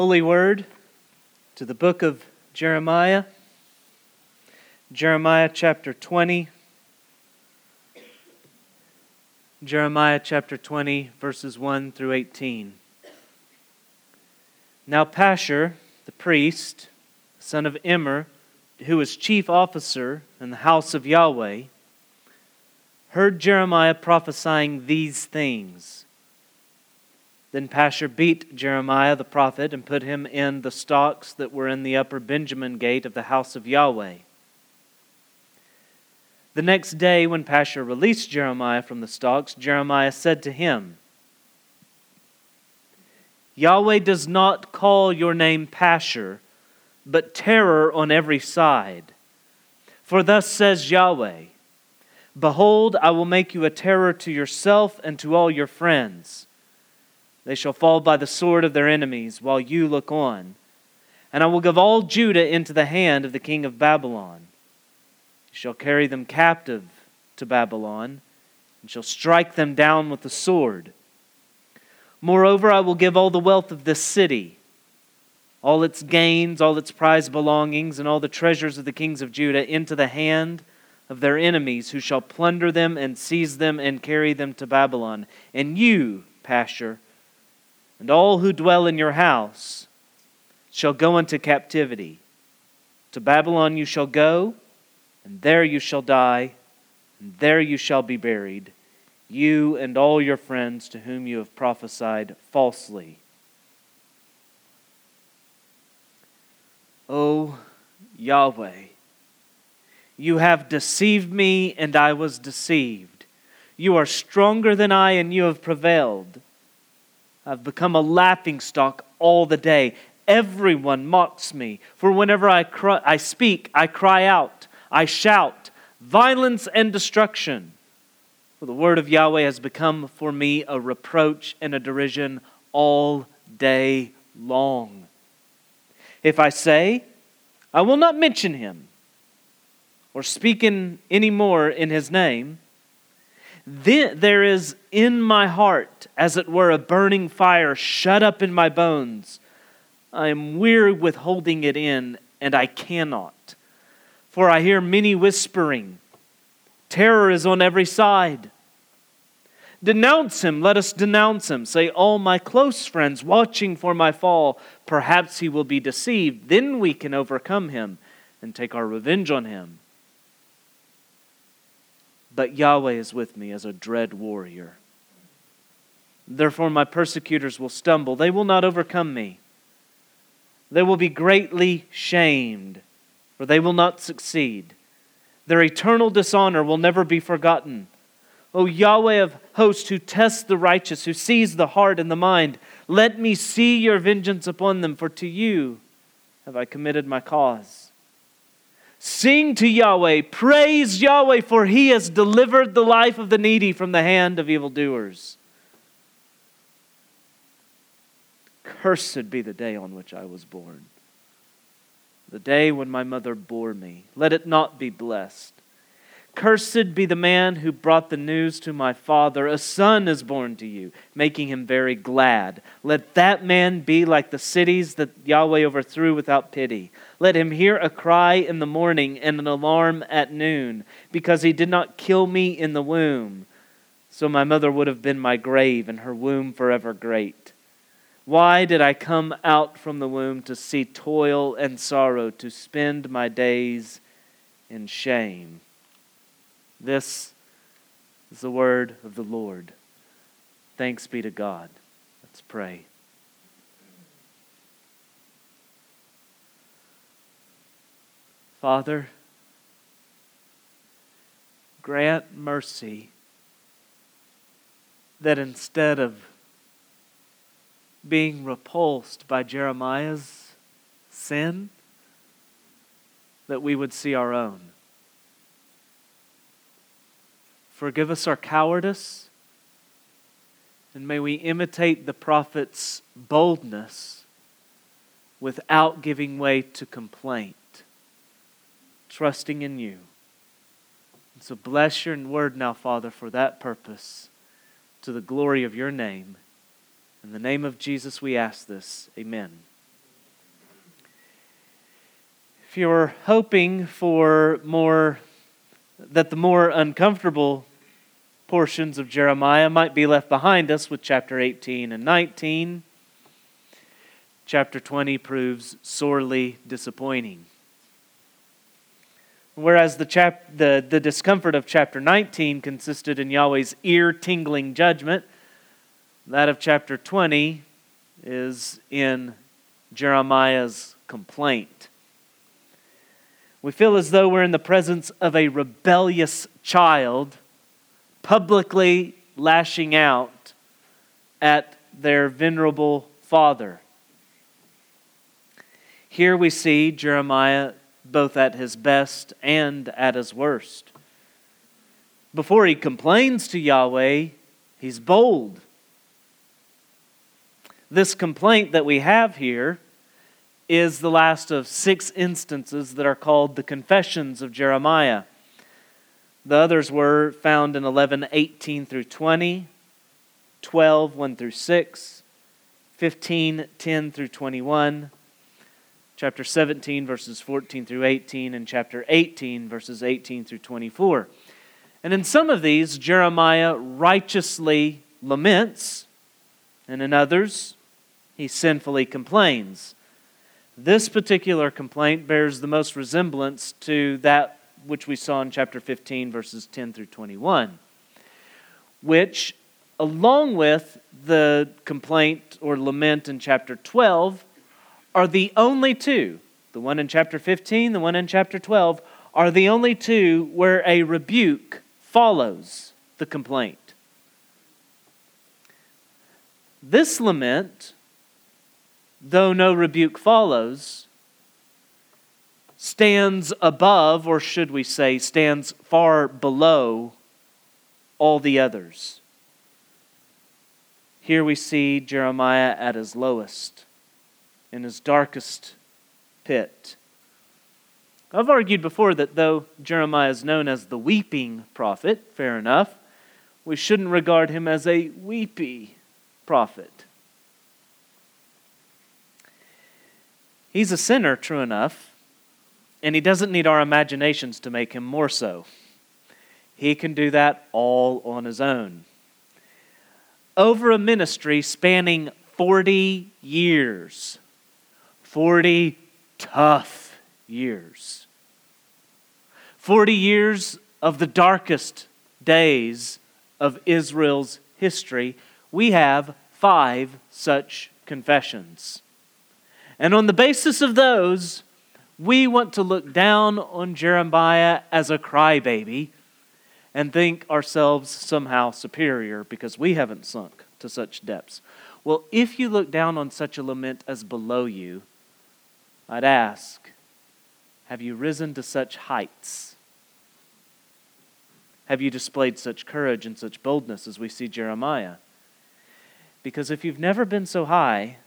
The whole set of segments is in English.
Holy Word to the book of Jeremiah, Jeremiah chapter 20. Jeremiah chapter 20, verses 1 through 18. Now, Pashur, the priest, son of Immer, who was chief officer in the house of Yahweh, heard Jeremiah prophesying these things. Then Pashur beat Jeremiah the prophet and put him in the stocks that were in the upper Benjamin gate of the house of Yahweh. The next day, when Pashur released Jeremiah from the stocks, Jeremiah said to him, Yahweh does not call your name Pashur, but terror on every side. For thus says Yahweh Behold, I will make you a terror to yourself and to all your friends. They shall fall by the sword of their enemies, while you look on. And I will give all Judah into the hand of the king of Babylon. He shall carry them captive to Babylon, and shall strike them down with the sword. Moreover, I will give all the wealth of this city, all its gains, all its prized belongings, and all the treasures of the kings of Judah into the hand of their enemies, who shall plunder them and seize them and carry them to Babylon. And you, Pashur, and all who dwell in your house shall go into captivity. To Babylon you shall go, and there you shall die, and there you shall be buried, you and all your friends to whom you have prophesied falsely. O Yahweh, you have deceived me, and I was deceived. You are stronger than I, and you have prevailed. I've become a laughing stock all the day. Everyone mocks me, for whenever I, cry, I speak, I cry out, I shout, violence and destruction. For the word of Yahweh has become for me a reproach and a derision all day long. If I say, I will not mention him, or speak in any more in his name, then there is in my heart, as it were, a burning fire shut up in my bones. I am weary with holding it in, and I cannot. For I hear many whispering. Terror is on every side. Denounce him, let us denounce him. Say, all my close friends watching for my fall, perhaps he will be deceived. Then we can overcome him and take our revenge on him. But Yahweh is with me as a dread warrior. Therefore, my persecutors will stumble. They will not overcome me. They will be greatly shamed, for they will not succeed. Their eternal dishonor will never be forgotten. O Yahweh of hosts, who tests the righteous, who sees the heart and the mind, let me see your vengeance upon them, for to you have I committed my cause. Sing to Yahweh, praise Yahweh, for he has delivered the life of the needy from the hand of evildoers. Cursed be the day on which I was born, the day when my mother bore me. Let it not be blessed. Cursed be the man who brought the news to my father. A son is born to you, making him very glad. Let that man be like the cities that Yahweh overthrew without pity. Let him hear a cry in the morning and an alarm at noon, because he did not kill me in the womb. So my mother would have been my grave, and her womb forever great. Why did I come out from the womb to see toil and sorrow, to spend my days in shame? This is the word of the Lord. Thanks be to God. Let's pray. Father, grant mercy that instead of being repulsed by Jeremiah's sin, that we would see our own. Forgive us our cowardice, and may we imitate the prophet's boldness without giving way to complaint, trusting in you. And so bless your word now, Father, for that purpose, to the glory of your name. In the name of Jesus, we ask this. Amen. If you're hoping for more, that the more uncomfortable portions of Jeremiah might be left behind us with chapter 18 and 19, chapter 20 proves sorely disappointing. Whereas the, chap- the, the discomfort of chapter 19 consisted in Yahweh's ear tingling judgment, that of chapter 20 is in Jeremiah's complaint. We feel as though we're in the presence of a rebellious child publicly lashing out at their venerable father. Here we see Jeremiah both at his best and at his worst. Before he complains to Yahweh, he's bold. This complaint that we have here is the last of six instances that are called the confessions of Jeremiah. The others were found in 11 18 through 20, 12 1 through 6, 15 10 through 21, chapter 17 verses 14 through 18, and chapter 18 verses 18 through 24. And in some of these, Jeremiah righteously laments, and in others, he sinfully complains. This particular complaint bears the most resemblance to that which we saw in chapter 15, verses 10 through 21, which, along with the complaint or lament in chapter 12, are the only two, the one in chapter 15, the one in chapter 12, are the only two where a rebuke follows the complaint. This lament though no rebuke follows, stands above, or should we say, stands far below all the others. Here we see Jeremiah at his lowest, in his darkest pit. I've argued before that though Jeremiah is known as the weeping prophet, fair enough, we shouldn't regard him as a weepy prophet. He's a sinner, true enough, and he doesn't need our imaginations to make him more so. He can do that all on his own. Over a ministry spanning 40 years, 40 tough years, 40 years of the darkest days of Israel's history, we have five such confessions. And on the basis of those, we want to look down on Jeremiah as a crybaby and think ourselves somehow superior because we haven't sunk to such depths. Well, if you look down on such a lament as below you, I'd ask, have you risen to such heights? Have you displayed such courage and such boldness as we see Jeremiah? Because if you've never been so high,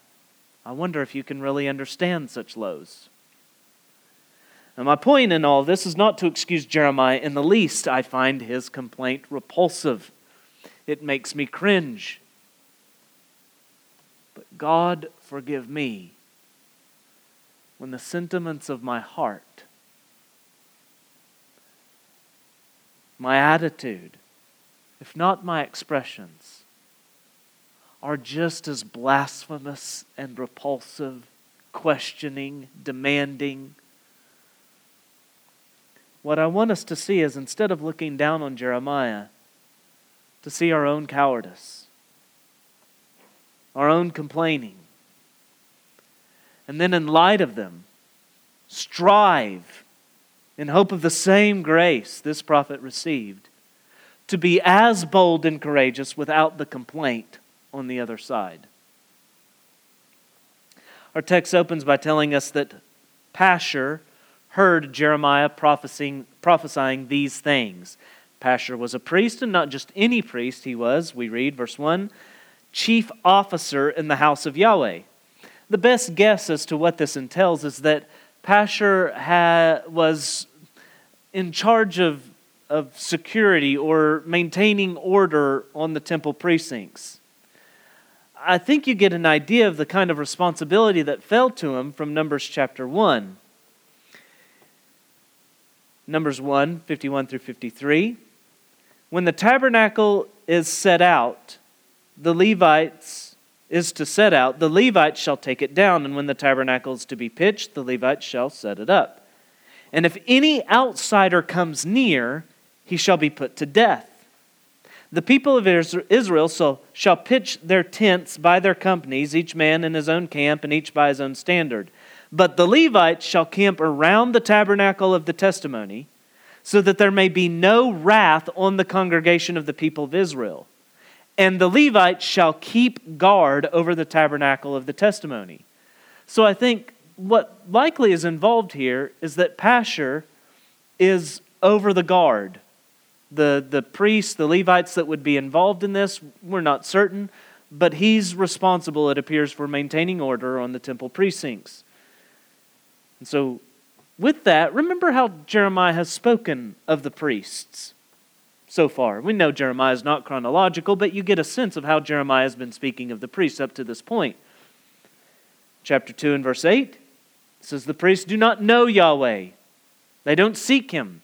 I wonder if you can really understand such lows. Now, my point in all this is not to excuse Jeremiah in the least. I find his complaint repulsive, it makes me cringe. But God, forgive me when the sentiments of my heart, my attitude, if not my expressions, are just as blasphemous and repulsive, questioning, demanding. What I want us to see is instead of looking down on Jeremiah, to see our own cowardice, our own complaining. And then, in light of them, strive in hope of the same grace this prophet received to be as bold and courageous without the complaint on the other side. Our text opens by telling us that Pashur heard Jeremiah prophesying, prophesying these things. Pashur was a priest, and not just any priest, he was, we read, verse 1, chief officer in the house of Yahweh. The best guess as to what this entails is that Pashur ha- was in charge of, of security or maintaining order on the temple precincts. I think you get an idea of the kind of responsibility that fell to him from Numbers chapter 1. Numbers 1 51 through 53. When the tabernacle is set out, the Levites is to set out, the Levites shall take it down, and when the tabernacle is to be pitched, the Levites shall set it up. And if any outsider comes near, he shall be put to death. The people of Israel shall pitch their tents by their companies, each man in his own camp, and each by his own standard. But the Levites shall camp around the tabernacle of the testimony, so that there may be no wrath on the congregation of the people of Israel. And the Levites shall keep guard over the tabernacle of the testimony. So I think what likely is involved here is that Pashur is over the guard. The, the priests, the Levites that would be involved in this, we're not certain, but he's responsible, it appears, for maintaining order on the temple precincts. And so, with that, remember how Jeremiah has spoken of the priests so far. We know Jeremiah is not chronological, but you get a sense of how Jeremiah has been speaking of the priests up to this point. Chapter 2 and verse 8 says, The priests do not know Yahweh, they don't seek him.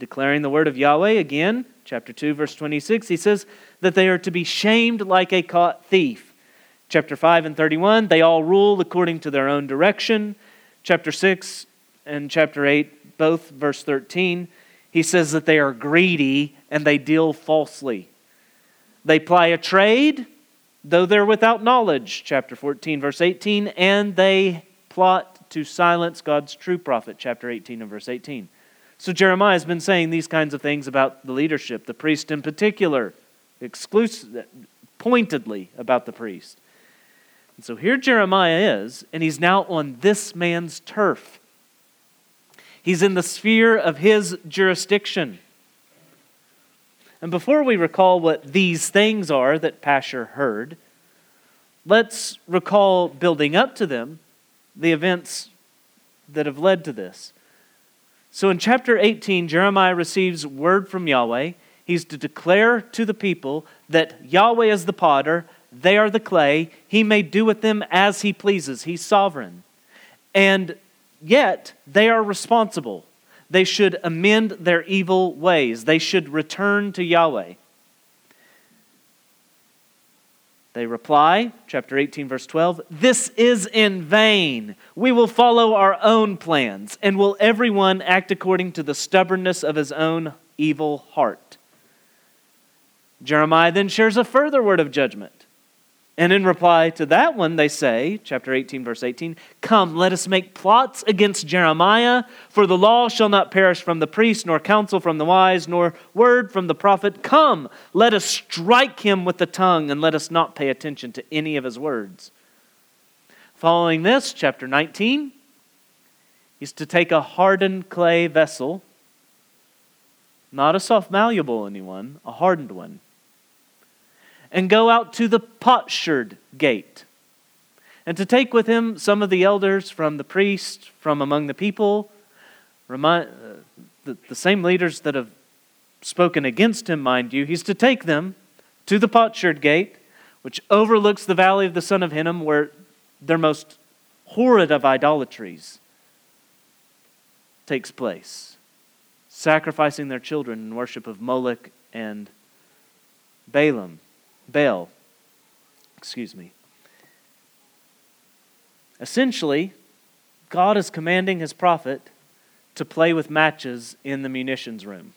Declaring the word of Yahweh again, chapter 2, verse 26, he says that they are to be shamed like a caught thief. Chapter 5 and 31, they all rule according to their own direction. Chapter 6 and chapter 8, both verse 13, he says that they are greedy and they deal falsely. They ply a trade, though they're without knowledge, chapter 14, verse 18, and they plot to silence God's true prophet, chapter 18 and verse 18. So Jeremiah has been saying these kinds of things about the leadership, the priest in particular, exclusive, pointedly about the priest. And so here Jeremiah is, and he's now on this man's turf. He's in the sphere of his jurisdiction. And before we recall what these things are that Pashur heard, let's recall building up to them the events that have led to this. So in chapter 18, Jeremiah receives word from Yahweh. He's to declare to the people that Yahweh is the potter, they are the clay. He may do with them as he pleases. He's sovereign. And yet, they are responsible. They should amend their evil ways, they should return to Yahweh. They reply, chapter 18, verse 12, This is in vain. We will follow our own plans, and will everyone act according to the stubbornness of his own evil heart. Jeremiah then shares a further word of judgment. And in reply to that one, they say, chapter 18, verse 18, Come, let us make plots against Jeremiah, for the law shall not perish from the priest, nor counsel from the wise, nor word from the prophet. Come, let us strike him with the tongue, and let us not pay attention to any of his words. Following this, chapter 19, is to take a hardened clay vessel, not a soft, malleable one, a hardened one and go out to the potsherd gate, and to take with him some of the elders from the priests, from among the people, remind, uh, the, the same leaders that have spoken against him, mind you. He's to take them to the potsherd gate, which overlooks the valley of the son of Hinnom, where their most horrid of idolatries takes place, sacrificing their children in worship of Moloch and Balaam. Baal. Excuse me. Essentially, God is commanding his prophet to play with matches in the munitions room.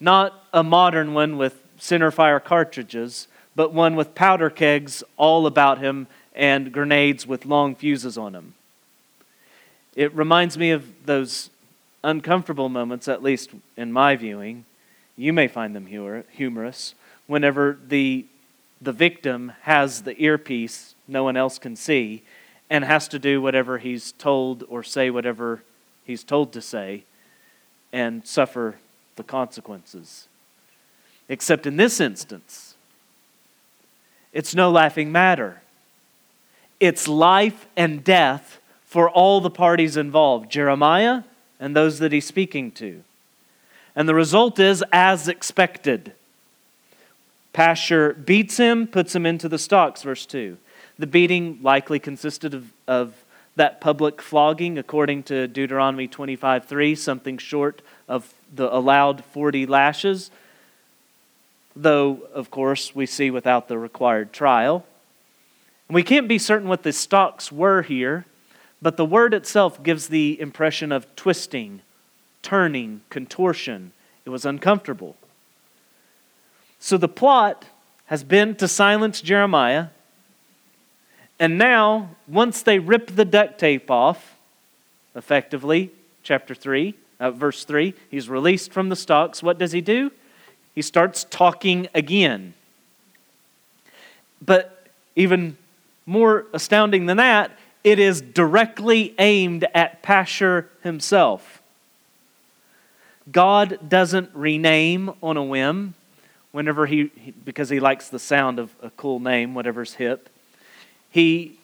Not a modern one with centerfire cartridges, but one with powder kegs all about him and grenades with long fuses on them. It reminds me of those uncomfortable moments, at least in my viewing. You may find them humorous, whenever the, the victim has the earpiece no one else can see and has to do whatever he's told or say whatever he's told to say and suffer the consequences. Except in this instance, it's no laughing matter. It's life and death for all the parties involved Jeremiah and those that he's speaking to. And the result is as expected. Pashur beats him, puts him into the stocks, verse 2. The beating likely consisted of, of that public flogging according to Deuteronomy 25 3, something short of the allowed 40 lashes, though, of course, we see without the required trial. We can't be certain what the stocks were here, but the word itself gives the impression of twisting, turning, contortion. It was uncomfortable. So the plot has been to silence Jeremiah and now, once they rip the duct tape off, effectively, chapter 3, uh, verse 3, he's released from the stocks. What does he do? He starts talking again. But even more astounding than that, it is directly aimed at Pashur himself. God doesn't rename on a whim whenever he, because he likes the sound of a cool name, whatever's hip he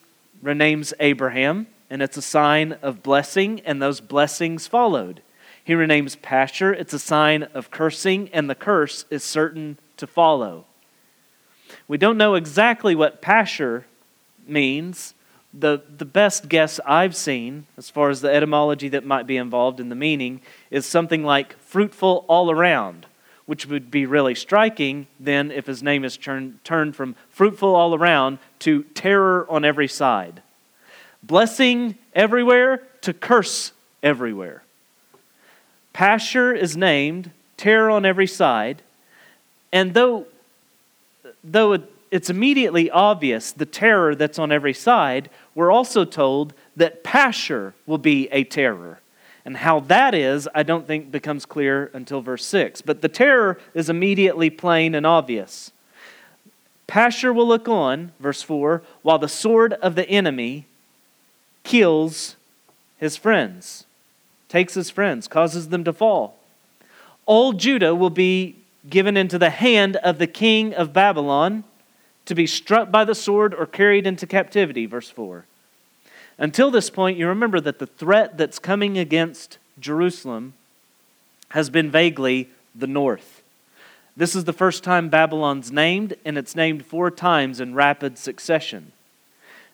renames Abraham, and it's a sign of blessing, and those blessings followed. He renames Pashur, it's a sign of cursing, and the curse is certain to follow. We don't know exactly what Pashur means. The, the best guess I've seen, as far as the etymology that might be involved in the meaning, is something like fruitful all around which would be really striking then if his name is turned, from fruitful all around to terror on every side. Blessing everywhere to curse everywhere. Pashur is named terror on every side, and though, though it's immediately obvious the terror that's on every side, we're also told that Pashur will be a terror. And how that is, I don't think becomes clear until verse 6. But the terror is immediately plain and obvious. Pashur will look on, verse 4, while the sword of the enemy kills his friends, takes his friends, causes them to fall. All Judah will be given into the hand of the king of Babylon to be struck by the sword or carried into captivity, verse 4. Until this point, you remember that the threat that's coming against Jerusalem has been vaguely the north. This is the first time Babylon's named, and it's named four times in rapid succession.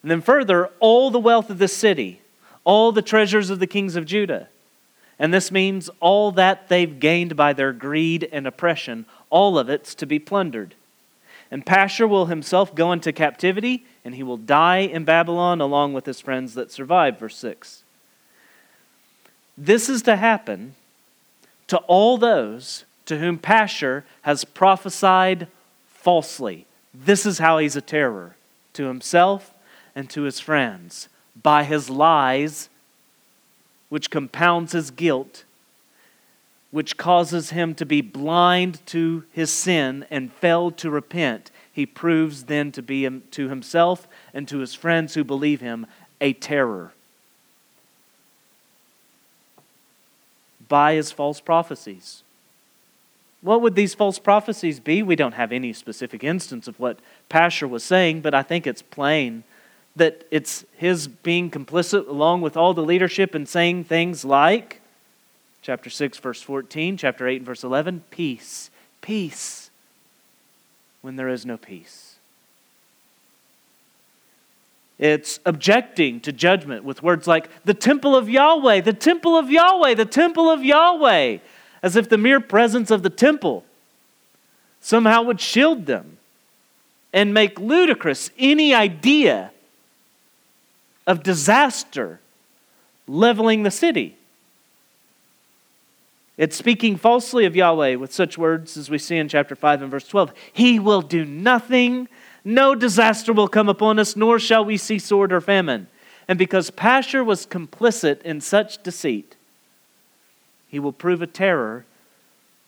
And then further, all the wealth of the city, all the treasures of the kings of Judah. And this means all that they've gained by their greed and oppression, all of it's to be plundered. And Pashur will himself go into captivity, and he will die in Babylon along with his friends that survive. Verse 6. This is to happen to all those to whom Pashur has prophesied falsely. This is how he's a terror to himself and to his friends by his lies, which compounds his guilt which causes him to be blind to his sin and fail to repent, he proves then to be to himself and to his friends who believe him a terror. By his false prophecies. What would these false prophecies be? We don't have any specific instance of what Pashur was saying, but I think it's plain that it's his being complicit along with all the leadership and saying things like, chapter 6, verse 14, chapter 8, and verse 11 peace, peace, when there is no peace. It's objecting to judgment with words like the temple of Yahweh, the temple of Yahweh, the temple of Yahweh, as if the mere presence of the temple somehow would shield them and make ludicrous any idea of disaster leveling the city. It's speaking falsely of Yahweh with such words as we see in chapter 5 and verse 12. He will do nothing, no disaster will come upon us, nor shall we see sword or famine. And because Pashur was complicit in such deceit, he will prove a terror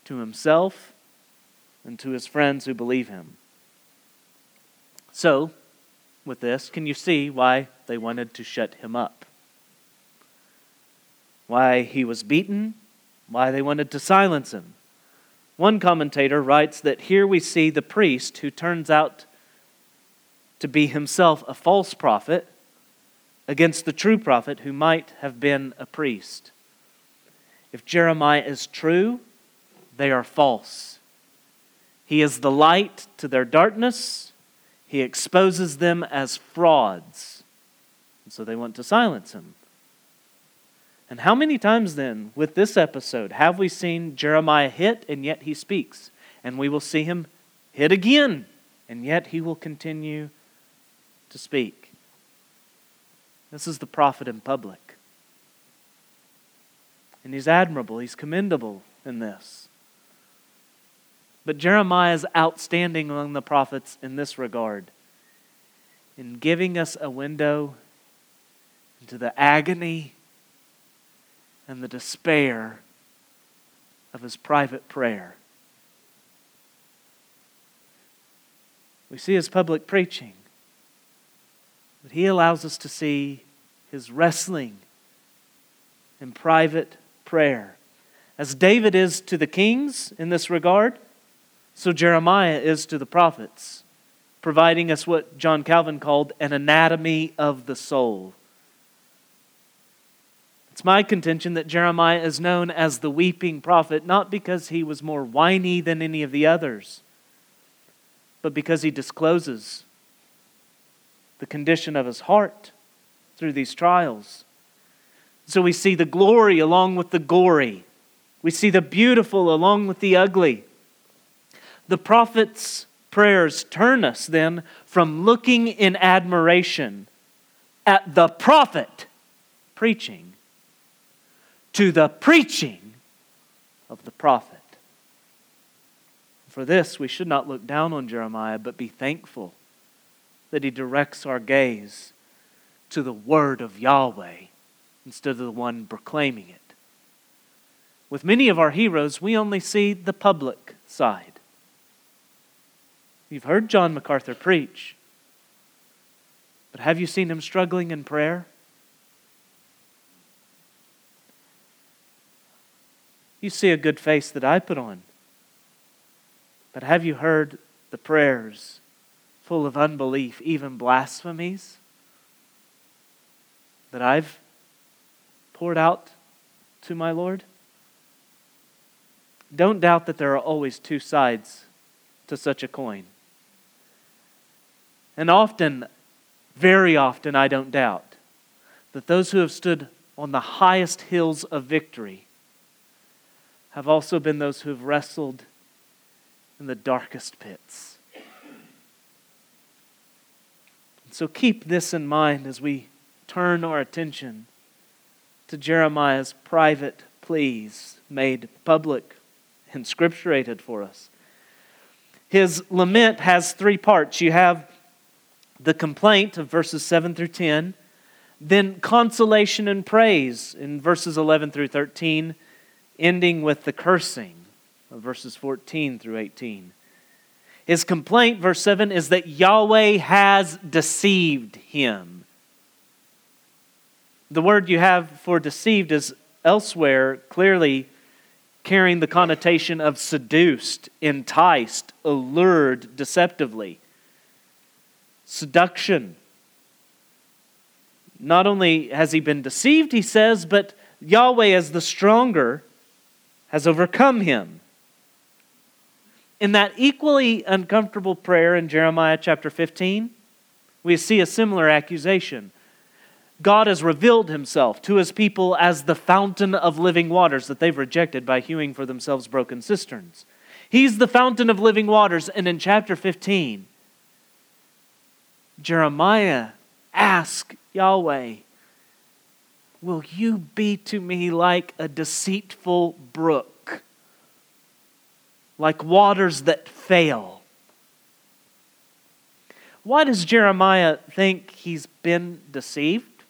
to himself and to his friends who believe him. So, with this, can you see why they wanted to shut him up? Why he was beaten, why they wanted to silence him. One commentator writes that here we see the priest who turns out to be himself a false prophet against the true prophet who might have been a priest. If Jeremiah is true, they are false. He is the light to their darkness, he exposes them as frauds. And so they want to silence him. And how many times then, with this episode, have we seen Jeremiah hit and yet he speaks? And we will see him hit again and yet he will continue to speak. This is the prophet in public. And he's admirable, he's commendable in this. But Jeremiah is outstanding among the prophets in this regard in giving us a window into the agony and the despair of his private prayer. We see his public preaching, but he allows us to see his wrestling in private prayer. As David is to the kings in this regard, so Jeremiah is to the prophets, providing us what John Calvin called an anatomy of the soul. It's my contention that Jeremiah is known as the weeping prophet not because he was more whiny than any of the others, but because he discloses the condition of his heart through these trials. So we see the glory along with the gory, we see the beautiful along with the ugly. The prophet's prayers turn us then from looking in admiration at the prophet preaching to the preaching of the prophet. For this, we should not look down on Jeremiah, but be thankful that he directs our gaze to the word of Yahweh instead of the one proclaiming it. With many of our heroes, we only see the public side. You've heard John MacArthur preach, but have you seen him struggling in prayer? You see a good face that I put on. But have you heard the prayers full of unbelief, even blasphemies, that I've poured out to my Lord? Don't doubt that there are always two sides to such a coin. And often, very often, I don't doubt that those who have stood on the highest hills of victory have also been those who have wrestled in the darkest pits. So keep this in mind as we turn our attention to Jeremiah's private pleas made public and scripturated for us. His lament has three parts. You have the complaint of verses 7 through 10, then consolation and praise in verses 11 through 13 ending with the cursing of verses 14 through 18. His complaint, verse 7, is that Yahweh has deceived him. The word you have for deceived is elsewhere clearly carrying the connotation of seduced, enticed, allured deceptively. Seduction. Not only has he been deceived, he says, but Yahweh, is the stronger, has overcome him. In that equally uncomfortable prayer in Jeremiah chapter 15, we see a similar accusation. God has revealed himself to his people as the fountain of living waters that they've rejected by hewing for themselves broken cisterns. He's the fountain of living waters. And in chapter 15, Jeremiah asks Yahweh, Will you be to me like a deceitful brook, like waters that fail? Why does Jeremiah think he's been deceived?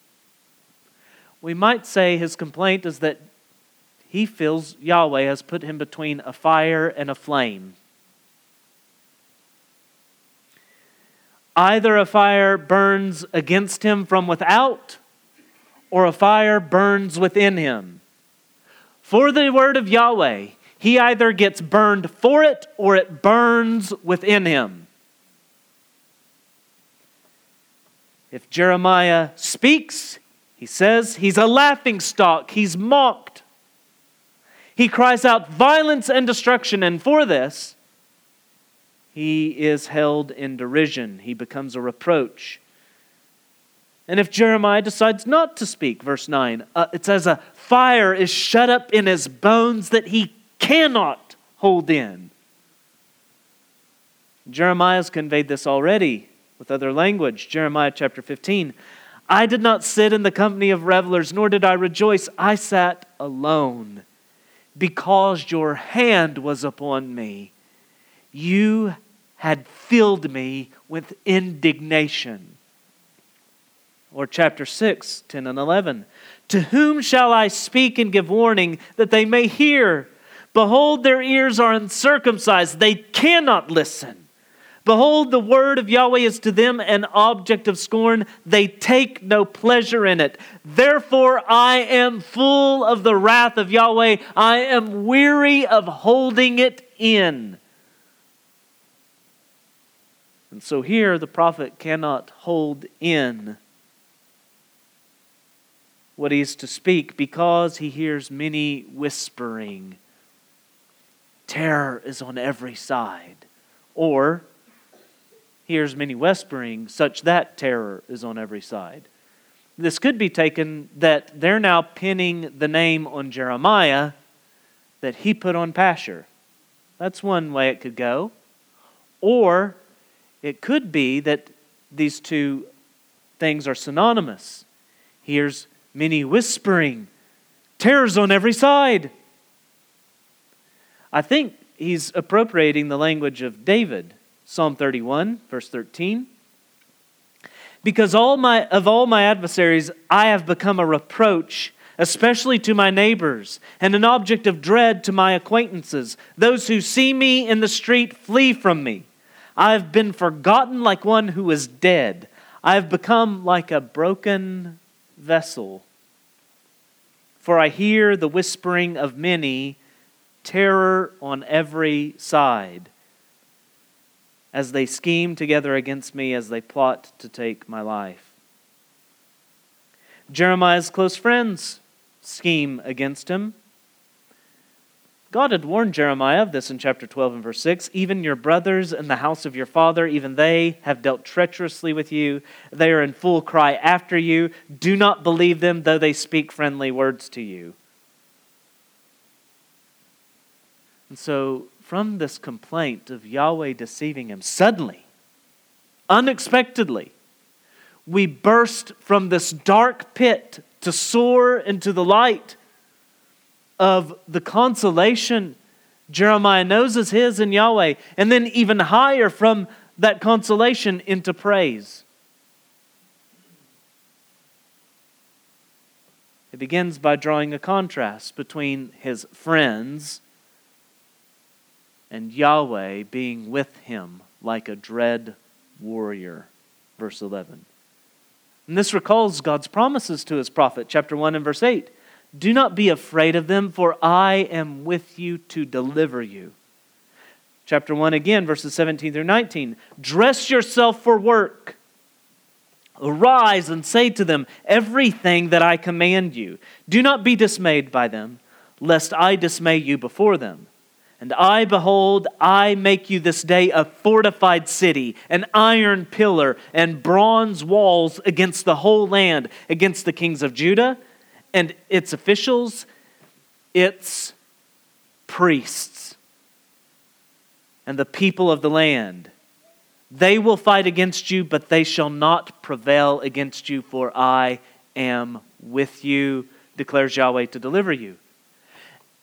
We might say his complaint is that he feels Yahweh has put him between a fire and a flame. Either a fire burns against him from without, or a fire burns within him. For the word of Yahweh, he either gets burned for it or it burns within him. If Jeremiah speaks, he says he's a laughing stock, he's mocked. He cries out violence and destruction, and for this, he is held in derision. He becomes a reproach. And if Jeremiah decides not to speak, verse 9, uh, it says, A fire is shut up in his bones that he cannot hold in. Jeremiah has conveyed this already with other language. Jeremiah chapter 15. I did not sit in the company of revelers, nor did I rejoice. I sat alone because your hand was upon me. You had filled me with indignation. Or chapter 6, 10 and 11. To whom shall I speak and give warning that they may hear? Behold, their ears are uncircumcised, they cannot listen. Behold, the word of Yahweh is to them an object of scorn. They take no pleasure in it. Therefore, I am full of the wrath of Yahweh. I am weary of holding it in. And so here, the prophet cannot hold in what he is to speak because he hears many whispering. Terror is on every side. Or, hears many whispering, such that terror is on every side. This could be taken that they're now pinning the name on Jeremiah that he put on Pashur. That's one way it could go. Or it could be that these two things are synonymous. Here's many whispering, terrors on every side. I think he's appropriating the language of David Psalm 31, verse 13. Because all my, of all my adversaries, I have become a reproach, especially to my neighbors, and an object of dread to my acquaintances. Those who see me in the street flee from me. I have been forgotten like one who is dead. I have become like a broken vessel. For I hear the whispering of many, terror on every side as they scheme together against me, as they plot to take my life. Jeremiah's close friends scheme against him. God had warned Jeremiah of this in chapter 12 and verse 6. Even your brothers in the house of your father, even they have dealt treacherously with you. They are in full cry after you. Do not believe them, though they speak friendly words to you. And so from this complaint of Yahweh deceiving him, suddenly, unexpectedly, we burst from this dark pit to soar into the light of the consolation Jeremiah knows is his in Yahweh, and then even higher from that consolation into praise. It begins by drawing a contrast between his friends and Yahweh being with him like a dread warrior. Verse 11. And this recalls God's promises to his prophet, chapter 1 and verse 8. Do not be afraid of them, for I am with you to deliver you. Chapter 1 again, verses 17 through 19. Dress yourself for work. Arise and say to them everything that I command you. Do not be dismayed by them, lest I dismay you before them. And I, behold, I make you this day a fortified city, an iron pillar, and bronze walls against the whole land, against the kings of Judah and its officials, its priests, and the people of the land. They will fight against you, but they shall not prevail against you, for I am with you, declares Yahweh to deliver you.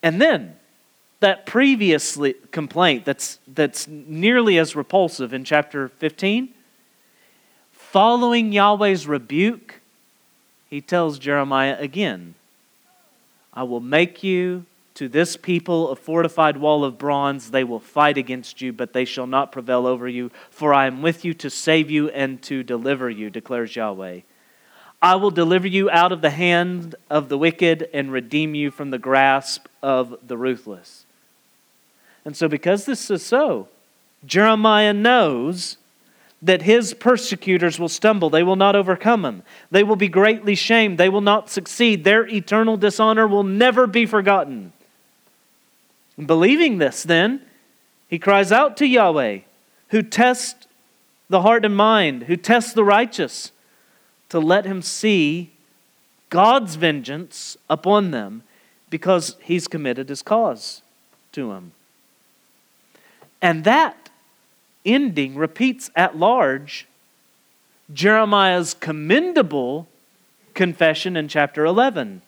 And then, that previous complaint that's, that's nearly as repulsive in chapter 15, following Yahweh's rebuke, he tells Jeremiah again I will make you to this people a fortified wall of bronze. They will fight against you, but they shall not prevail over you, for I am with you to save you and to deliver you, declares Yahweh. I will deliver you out of the hand of the wicked and redeem you from the grasp of the ruthless. And so, because this is so, Jeremiah knows that his persecutors will stumble. They will not overcome him. They will be greatly shamed. They will not succeed. Their eternal dishonor will never be forgotten. Believing this, then, he cries out to Yahweh, who tests the heart and mind, who tests the righteous, to let him see God's vengeance upon them because he's committed his cause to him. And that ending repeats at large Jeremiah's commendable confession in chapter 11.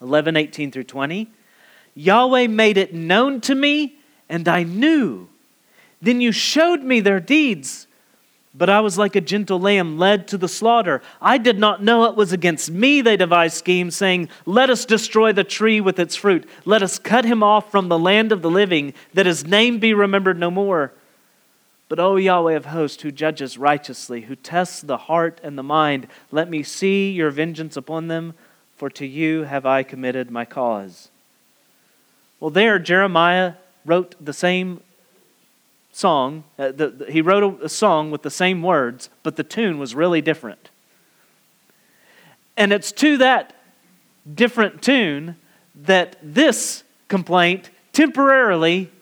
11, 18 through 20. Yahweh made it known to me, and I knew. Then you showed me their deeds. But I was like a gentle lamb led to the slaughter. I did not know it was against me they devised schemes, saying, Let us destroy the tree with its fruit. Let us cut him off from the land of the living, that his name be remembered no more. But, O Yahweh of hosts, who judges righteously, who tests the heart and the mind, let me see your vengeance upon them, for to you have I committed my cause. Well, there, Jeremiah wrote the same song. Uh, the, the, he wrote a, a song with the same words, but the tune was really different. And it's to that different tune that this complaint temporarily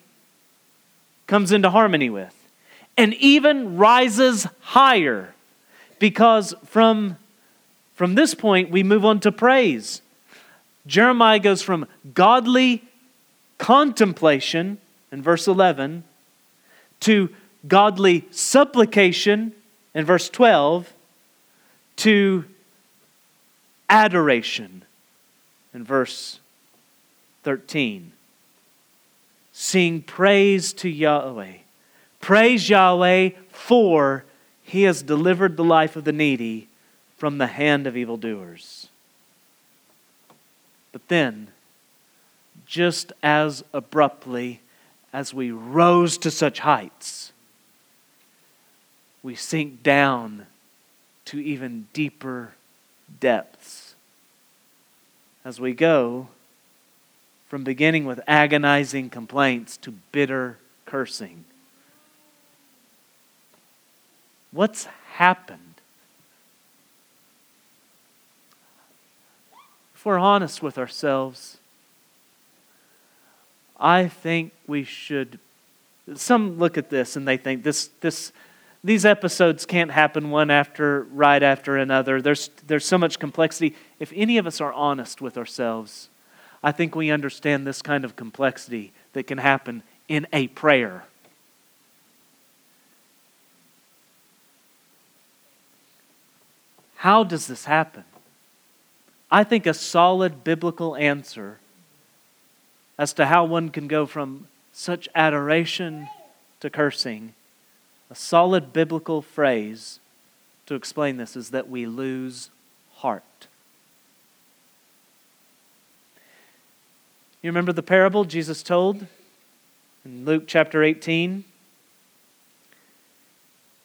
comes into harmony with and even rises higher because from, from this point we move on to praise. Jeremiah goes from godly contemplation in verse 11 to godly supplication in verse 12 to adoration in verse 13. Sing praise to Yahweh. Praise Yahweh for he has delivered the life of the needy from the hand of evildoers. But then, just as abruptly as we rose to such heights, we sink down to even deeper depths. As we go from beginning with agonizing complaints to bitter cursing. What's happened? If we're honest with ourselves, I think we should. Some look at this and they think this, this, these episodes can't happen one after right after another. There's, there's so much complexity. If any of us are honest with ourselves, I think we understand this kind of complexity that can happen in a prayer. How does this happen? I think a solid biblical answer as to how one can go from such adoration to cursing. A solid biblical phrase to explain this is that we lose heart. You remember the parable Jesus told in Luke chapter 18?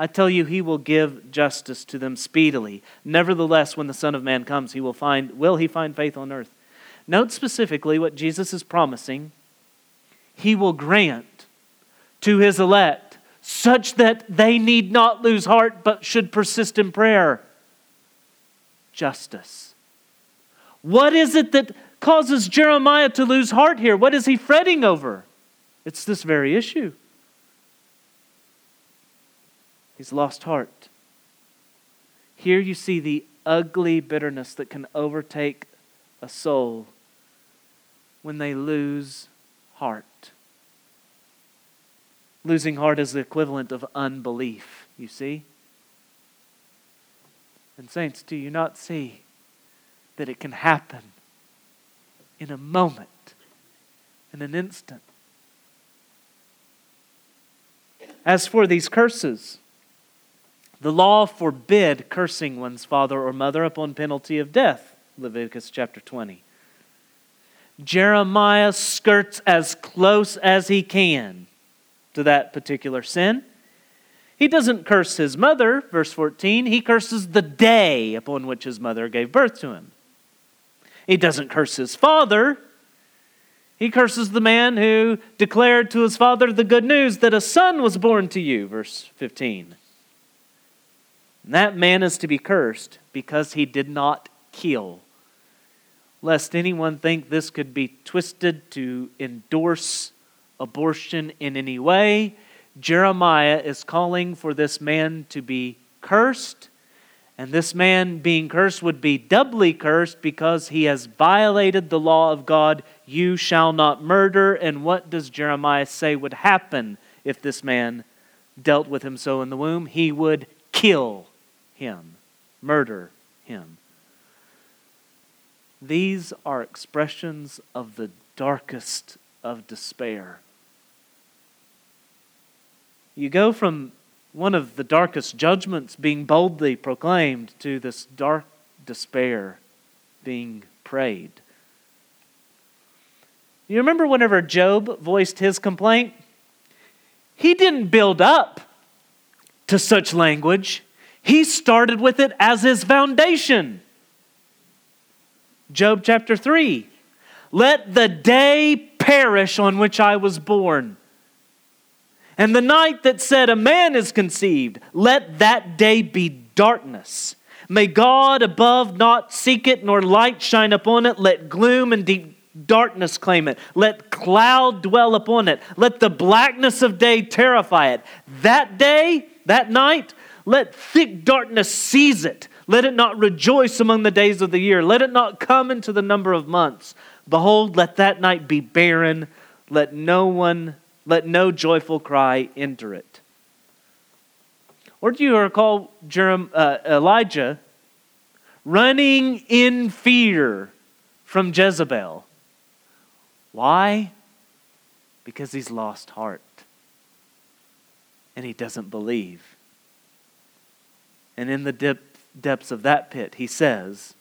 I tell you, he will give justice to them speedily. Nevertheless, when the Son of Man comes, he will find will he find faith on earth? Note specifically what Jesus is promising. He will grant to his elect such that they need not lose heart but should persist in prayer. Justice. What is it that causes Jeremiah to lose heart here? What is he fretting over? It's this very issue. He's lost heart. Here you see the ugly bitterness that can overtake a soul when they lose heart. Losing heart is the equivalent of unbelief, you see? And, saints, do you not see that it can happen in a moment, in an instant? as for these curses, the law forbid cursing one's father or mother upon penalty of death. Leviticus chapter 20. Jeremiah skirts as close as he can to that particular sin. He doesn't curse his mother, verse 14. He curses the day upon which his mother gave birth to him. He doesn't curse his father. He curses the man who declared to his father the good news that a son was born to you, verse 15. And that man is to be cursed because he did not kill. Lest anyone think this could be twisted to endorse abortion in any way, Jeremiah is calling for this man to be cursed. And this man being cursed would be doubly cursed because he has violated the law of God. You shall not murder. And what does Jeremiah say would happen if this man dealt with him so in the womb? He would kill him, murder him. These are expressions of the darkest of despair. You go from one of the darkest judgments being boldly proclaimed to this dark despair being prayed. You remember whenever Job voiced his complaint? He didn't build up to such language, he started with it as his foundation. Job chapter 3 Let the day perish on which I was born and the night that said, A man is conceived, let that day be darkness. May God above not seek it, nor light shine upon it. Let gloom and deep darkness claim it. Let cloud dwell upon it. Let the blackness of day terrify it. That day, that night, let thick darkness seize it. Let it not rejoice among the days of the year. Let it not come into the number of months. Behold, let that night be barren. Let no one let no joyful cry enter it. Or do you recall Jerem, uh, Elijah running in fear from Jezebel? Why? Because he's lost heart and he doesn't believe. And in the dip, depths of that pit, he says,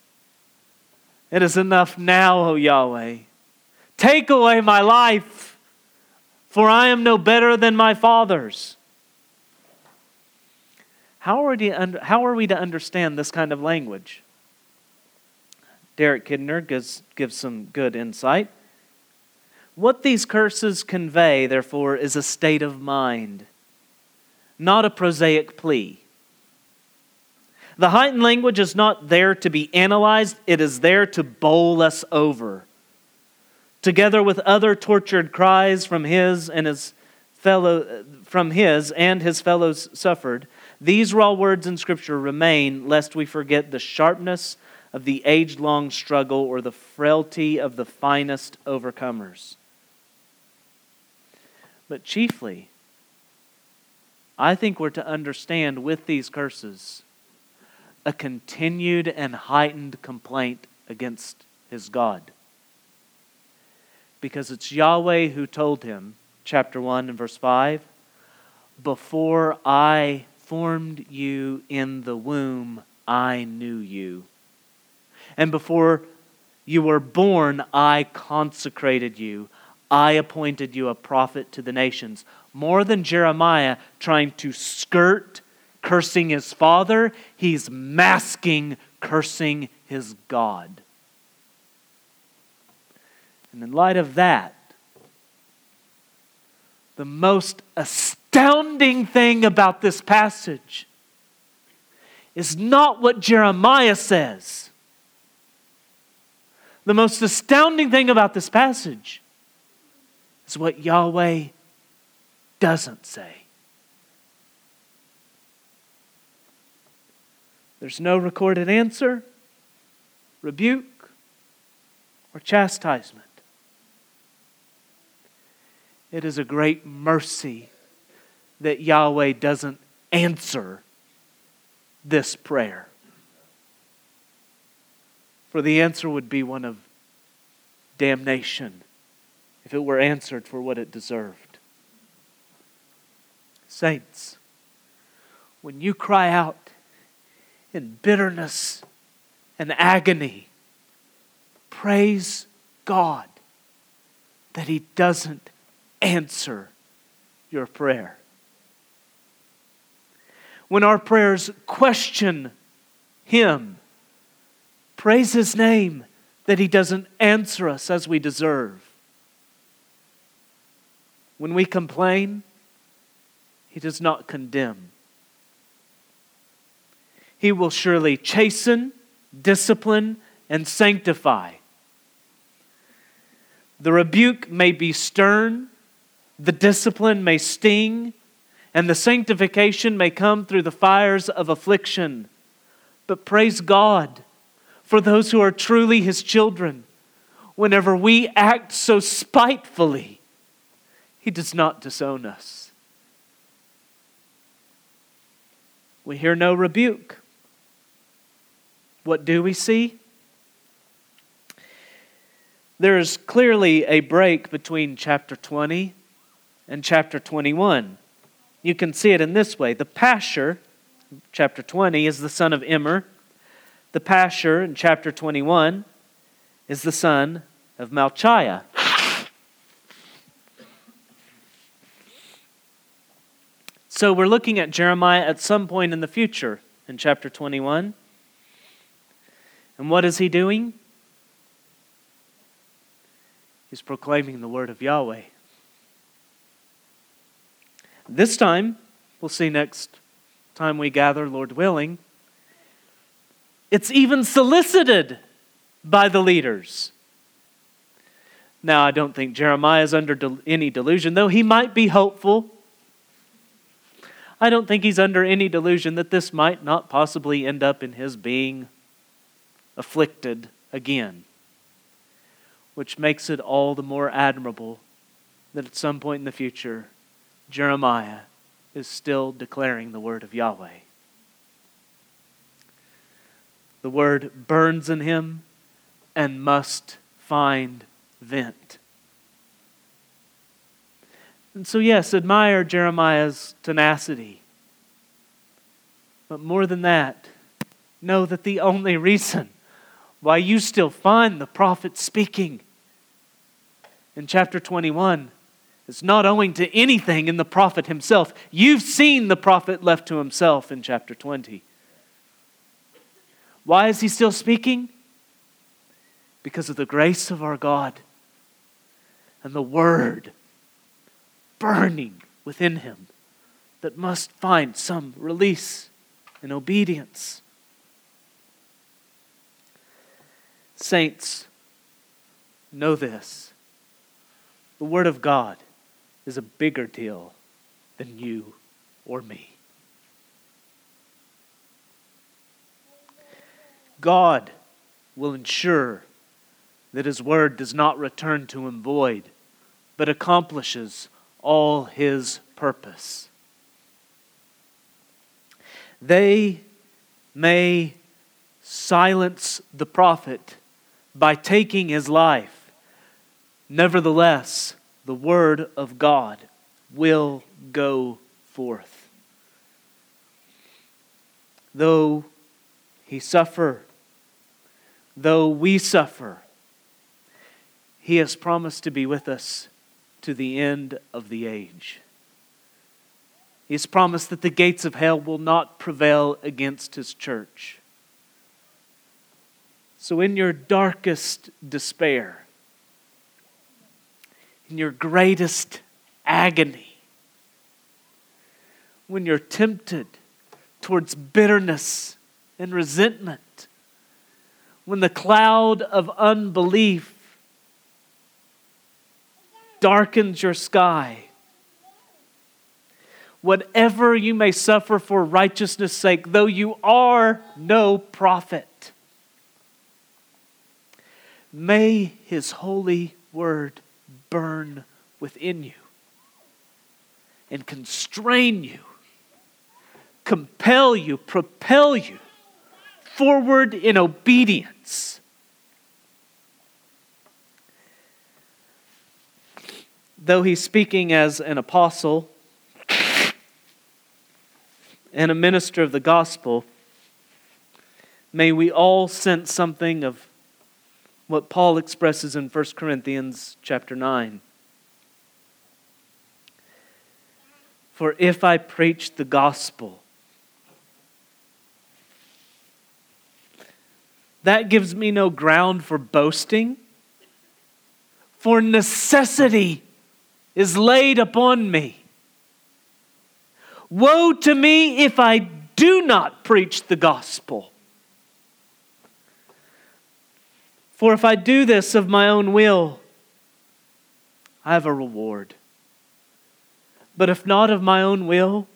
It is enough now, O Yahweh. Take away my life for I am no better than my fathers. How are, how are we to understand this kind of language? Derek Kidner gives, gives some good insight. What these curses convey, therefore, is a state of mind, not a prosaic plea. The heightened language is not there to be analyzed, it is there to bowl us over. Together with other tortured cries from his and his fellow from his and his fellows suffered these raw words in scripture remain lest we forget the sharpness of the age-long struggle or the frailty of the finest overcomers. But chiefly i think we're to understand with these curses a continued and heightened complaint against his god because it's Yahweh who told him, chapter 1 and verse 5, Before I formed you in the womb, I knew you. And before you were born, I consecrated you. I appointed you a prophet to the nations. More than Jeremiah trying to skirt cursing his father, he's masking cursing his God. And in light of that, the most astounding thing about this passage is not what Jeremiah says. The most astounding thing about this passage is what Yahweh doesn't say. There's no recorded answer, rebuke, or chastisement. It is a great mercy that Yahweh doesn't answer this prayer. For the answer would be one of damnation if it were answered for what it deserved. Saints, when you cry out in bitterness and agony, praise God that He doesn't answer your prayer. When our prayers question Him, praise His name that He doesn't answer us as we deserve. When we complain, He does not condemn. He will surely chasten, discipline, and sanctify. The rebuke may be stern, the discipline may sting, and the sanctification may come through the fires of affliction. But praise God for those who are truly His children. Whenever we act so spitefully, He does not disown us. We hear no rebuke. What do we see? There is clearly a break between chapter 20 and chapter 21. You can see it in this way. The Pashhur, chapter 20, is the son of Immer. The Pashhur in chapter 21 is the son of Malchiah. So we're looking at Jeremiah at some point in the future in chapter 21. And what is he doing? He's proclaiming the word of Yahweh. This time, we'll see next time we gather, Lord willing, it's even solicited by the leaders. Now, I don't think Jeremiah is under de- any delusion, though he might be hopeful. I don't think he's under any delusion that this might not possibly end up in his being afflicted again which makes it all the more admirable that at some point in the future, Jeremiah is still declaring the word of Yahweh. The word burns in him and must find vent. And so, yes, admire Jeremiah's tenacity. But more than that, know that the only reason why you still find the prophet speaking in chapter 21 it's not owing to anything in the prophet himself. You've seen the prophet left to himself in chapter 20. Why is he still speaking? Because of the grace of our God and the word burning within him that must find some release and obedience. Saints, know this the Word of God is a bigger deal than you or me. God will ensure that His Word does not return to Him void, but accomplishes all His purpose. They may silence the prophet by taking his life Nevertheless, the word of God will go forth. Though he suffer, though we suffer, he has promised to be with us to the end of the age. He has promised that the gates of hell will not prevail against his church. So, in your darkest despair, in your greatest agony, when you're tempted towards bitterness and resentment, when the cloud of unbelief darkens your sky, whatever you may suffer for righteousness' sake, though you are no prophet, may his holy word burn within you and constrain you, compel you, propel you forward in obedience. Though he's speaking as an apostle, and a minister of the gospel, may we all sense something of what Paul expresses in 1 Corinthians chapter 9. For if I preach the gospel, that gives me no ground for boasting, for necessity is laid upon me. Woe to me if I do not preach the gospel. For if I do this of my own will, I have a reward. But if not of my own will,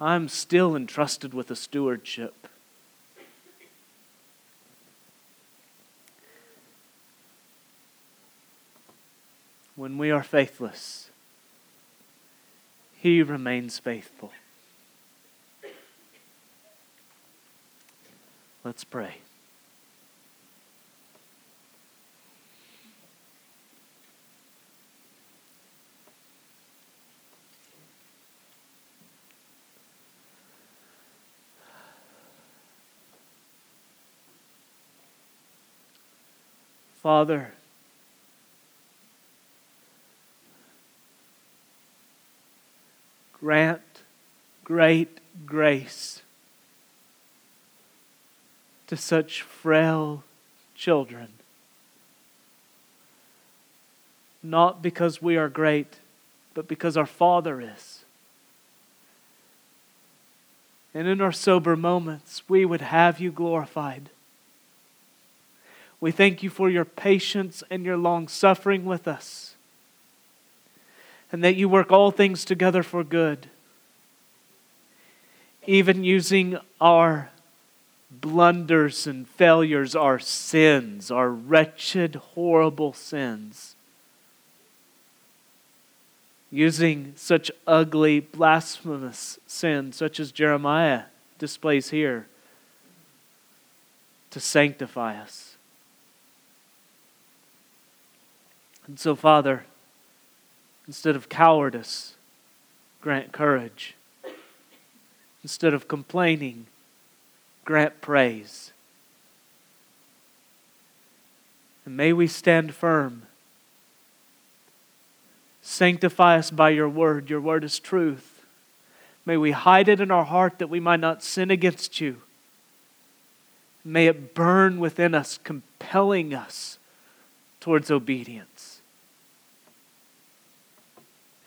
I'm still entrusted with a stewardship. When we are faithless, He remains faithful. Let's pray. Father, grant great grace to such frail children. Not because we are great, but because our Father is. And in our sober moments, we would have you glorified. We thank you for your patience and your long suffering with us, and that you work all things together for good, even using our blunders and failures, our sins, our wretched, horrible sins. Using such ugly, blasphemous sin, such as Jeremiah displays here, to sanctify us. And so, Father, instead of cowardice, grant courage. Instead of complaining, grant praise. And may we stand firm. Sanctify us by your word. Your word is truth. May we hide it in our heart that we might not sin against you. May it burn within us, compelling us towards obedience.